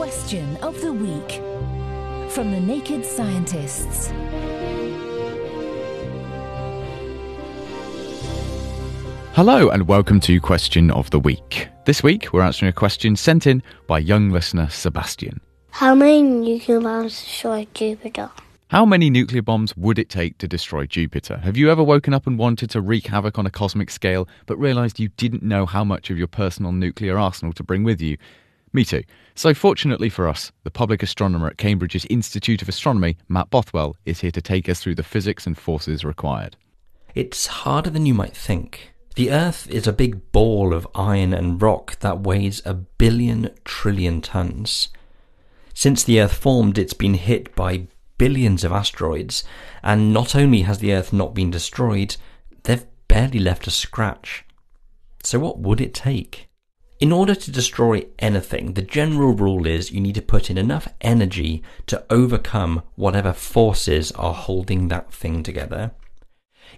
Question of the Week from the Naked Scientists. Hello and welcome to Question of the Week. This week we're answering a question sent in by young listener Sebastian. How many nuclear bombs destroyed Jupiter? How many nuclear bombs would it take to destroy Jupiter? Have you ever woken up and wanted to wreak havoc on a cosmic scale, but realised you didn't know how much of your personal nuclear arsenal to bring with you? Me too. So, fortunately for us, the public astronomer at Cambridge's Institute of Astronomy, Matt Bothwell, is here to take us through the physics and forces required. It's harder than you might think. The Earth is a big ball of iron and rock that weighs a billion trillion tons. Since the Earth formed, it's been hit by billions of asteroids, and not only has the Earth not been destroyed, they've barely left a scratch. So, what would it take? In order to destroy anything, the general rule is you need to put in enough energy to overcome whatever forces are holding that thing together.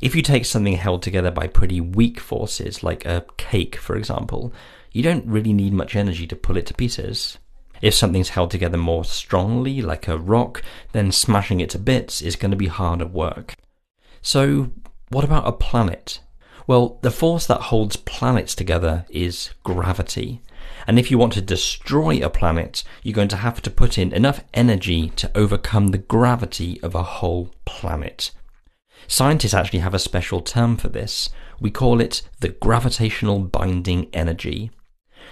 If you take something held together by pretty weak forces, like a cake, for example, you don't really need much energy to pull it to pieces. If something's held together more strongly, like a rock, then smashing it to bits is going to be harder work. So, what about a planet? Well, the force that holds planets together is gravity. And if you want to destroy a planet, you're going to have to put in enough energy to overcome the gravity of a whole planet. Scientists actually have a special term for this. We call it the gravitational binding energy.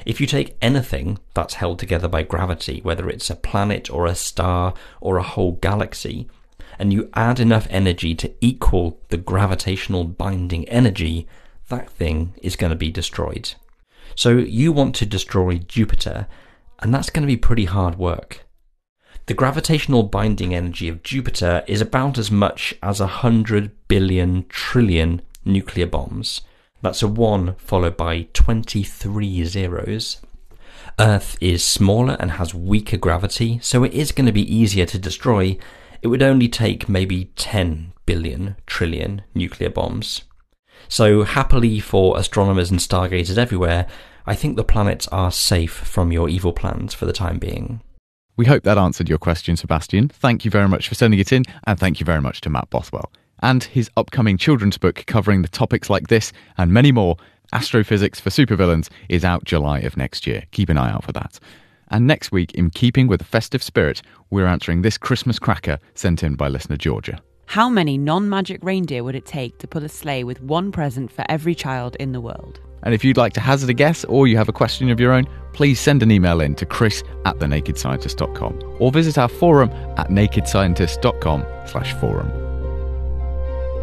If you take anything that's held together by gravity, whether it's a planet or a star or a whole galaxy, and you add enough energy to equal the gravitational binding energy, that thing is going to be destroyed. So you want to destroy Jupiter, and that's going to be pretty hard work. The gravitational binding energy of Jupiter is about as much as a hundred billion trillion nuclear bombs. That's a 1 followed by 23 zeros. Earth is smaller and has weaker gravity, so it is going to be easier to destroy. It would only take maybe 10 billion trillion nuclear bombs. So, happily for astronomers and stargazers everywhere, I think the planets are safe from your evil plans for the time being. We hope that answered your question, Sebastian. Thank you very much for sending it in, and thank you very much to Matt Bothwell and his upcoming children's book covering the topics like this and many more, Astrophysics for Supervillains, is out July of next year. Keep an eye out for that. And next week, in keeping with the festive spirit, we're answering this Christmas cracker sent in by listener Georgia. How many non magic reindeer would it take to pull a sleigh with one present for every child in the world? And if you'd like to hazard a guess or you have a question of your own, please send an email in to chris at thenakedscientist.com or visit our forum at nakedscientist.com slash forum.